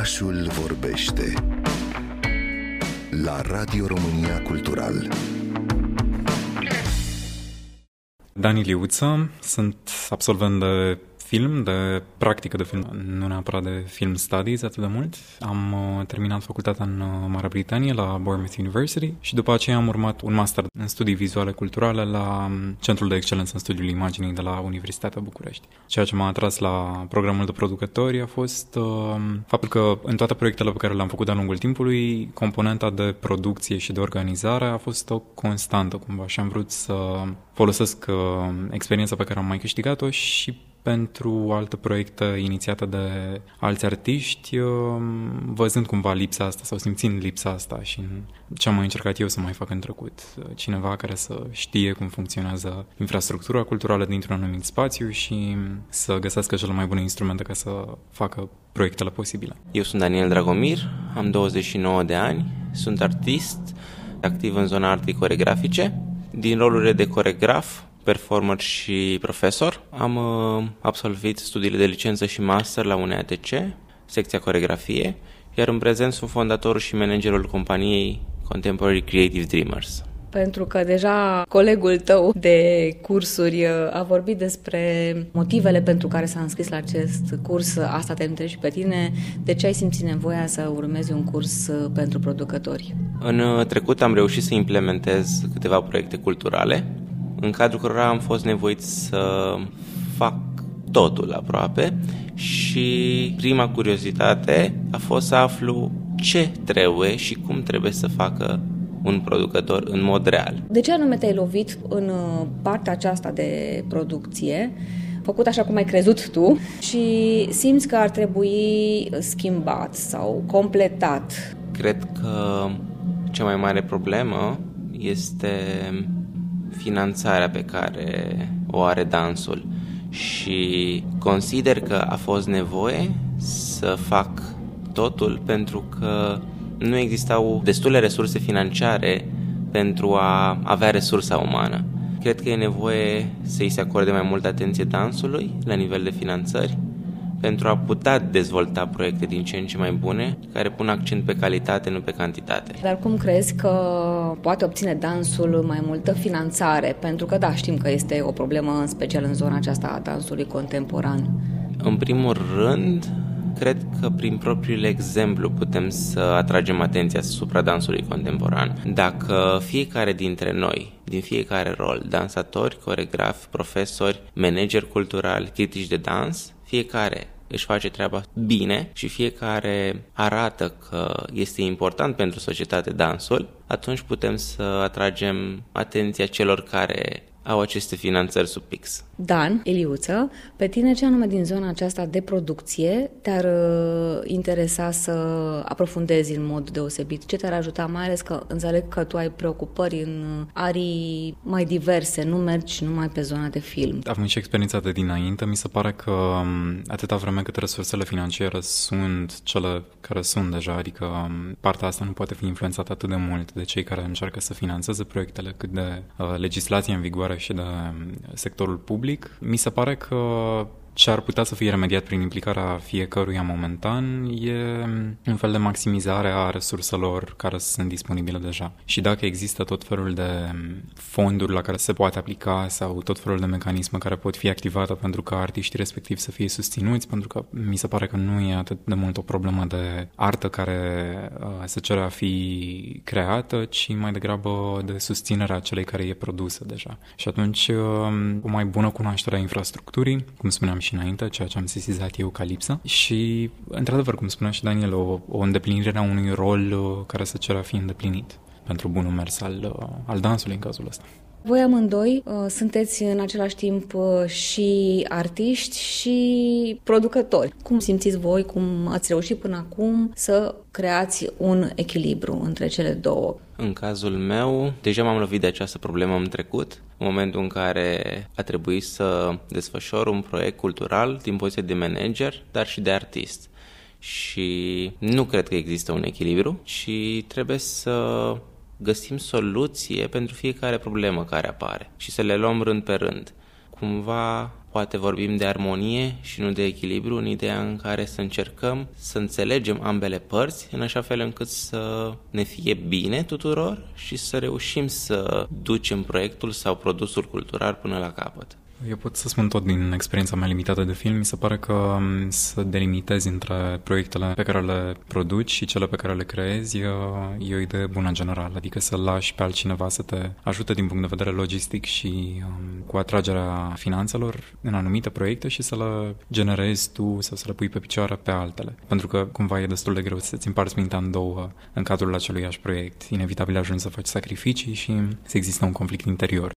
Orașul vorbește la Radio România Cultural. Dani Liuță, sunt absolvent de film, de practică de film, nu neapărat de film studies atât de mult. Am uh, terminat facultatea în uh, Marea Britanie la Bournemouth University și după aceea am urmat un master în studii vizuale culturale la um, Centrul de Excelență în Studiul Imaginii de la Universitatea București. Ceea ce m-a atras la programul de producători a fost uh, faptul că în toate proiectele pe care le-am făcut de-a lungul timpului, componenta de producție și de organizare a fost o constantă cumva și am vrut să folosesc uh, experiența pe care am mai câștigat-o și pentru alte proiecte inițiate de alți artiști, văzând cumva lipsa asta sau simțind lipsa asta și ce am mai încercat eu să mai fac în trecut. Cineva care să știe cum funcționează infrastructura culturală dintr-un anumit spațiu și să găsească cele mai bune instrumente ca să facă proiectele posibile. Eu sunt Daniel Dragomir, am 29 de ani, sunt artist, activ în zona artei coregrafice. Din rolurile de coregraf performer și profesor. Am uh, absolvit studiile de licență și master la UNEATC, secția coregrafie, iar în prezent sunt fondatorul și managerul companiei Contemporary Creative Dreamers. Pentru că deja colegul tău de cursuri uh, a vorbit despre motivele pentru care s-a înscris la acest curs, asta te întreb și pe tine, de ce ai simțit nevoia să urmezi un curs uh, pentru producători? În uh, trecut am reușit să implementez câteva proiecte culturale în cadrul cărora am fost nevoit să fac totul aproape și prima curiozitate a fost să aflu ce trebuie și cum trebuie să facă un producător în mod real. De ce anume te-ai lovit în uh, partea aceasta de producție, făcut așa cum ai crezut tu și simți că ar trebui schimbat sau completat? Cred că cea mai mare problemă este finanțarea pe care o are dansul și consider că a fost nevoie să fac totul pentru că nu existau destule resurse financiare pentru a avea resursa umană. Cred că e nevoie să-i se acorde mai multă atenție dansului la nivel de finanțări pentru a putea dezvolta proiecte din ce în ce mai bune, care pun accent pe calitate, nu pe cantitate. Dar cum crezi că poate obține dansul mai multă finanțare? Pentru că, da, știm că este o problemă, în special în zona aceasta a dansului contemporan. În primul rând, cred că prin propriul exemplu putem să atragem atenția asupra dansului contemporan. Dacă fiecare dintre noi, din fiecare rol, dansatori, coregrafi, profesori, manageri culturali, critici de dans, fiecare își face treaba bine și fiecare arată că este important pentru societate dansul, atunci putem să atragem atenția celor care au aceste finanțări sub pix. Dan, Eliuță, pe tine ce anume din zona aceasta de producție te-ar uh, interesa să aprofundezi în mod deosebit? Ce te-ar ajuta, mai ales că înțeleg că tu ai preocupări în uh, arii mai diverse, nu mergi numai pe zona de film. Având și experiența de dinainte, mi se pare că um, atâta vreme cât resursele financiare sunt cele care sunt deja, adică um, partea asta nu poate fi influențată atât de mult de cei care încearcă să financeze proiectele, cât de uh, legislația în vigoare și de um, sectorul public. Mi se pare că ce ar putea să fie remediat prin implicarea fiecăruia momentan e un fel de maximizare a resurselor care sunt disponibile deja. Și dacă există tot felul de fonduri la care se poate aplica sau tot felul de mecanisme care pot fi activate pentru ca artiștii respectiv să fie susținuți, pentru că mi se pare că nu e atât de mult o problemă de artă care uh, se cere a fi creată, ci mai degrabă de susținerea celei care e produsă deja. Și atunci uh, o mai bună cunoaștere a infrastructurii, cum spuneam și înainte, ceea ce am sesizat eu ca lipsă. Și, într-adevăr, cum spunea și Daniel, o, o îndeplinire a unui rol uh, care să cere a fi îndeplinit pentru bunul mers al, uh, al dansului în cazul ăsta. Voi amândoi uh, sunteți în același timp uh, și artiști și producători. Cum simțiți voi, cum ați reușit până acum să creați un echilibru între cele două? În cazul meu, deja m-am lovit de această problemă în trecut, în momentul în care a trebuit să desfășor un proiect cultural din poziție de manager, dar și de artist. Și nu cred că există un echilibru și trebuie să găsim soluție pentru fiecare problemă care apare și să le luăm rând pe rând. Cumva poate vorbim de armonie și nu de echilibru, în ideea în care să încercăm să înțelegem ambele părți, în așa fel încât să ne fie bine tuturor și să reușim să ducem proiectul sau produsul cultural până la capăt. Eu pot să spun tot din experiența mea limitată de film. Mi se pare că um, să delimitezi între proiectele pe care le produci și cele pe care le creezi e o idee bună în general. Adică să lași pe altcineva să te ajute din punct de vedere logistic și um, cu atragerea finanțelor în anumite proiecte și să le generezi tu sau să le pui pe picioare pe altele. Pentru că cumva e destul de greu să-ți împarți mintea în două în cadrul aceluiași proiect. Inevitabil ajungi să faci sacrificii și să există un conflict interior.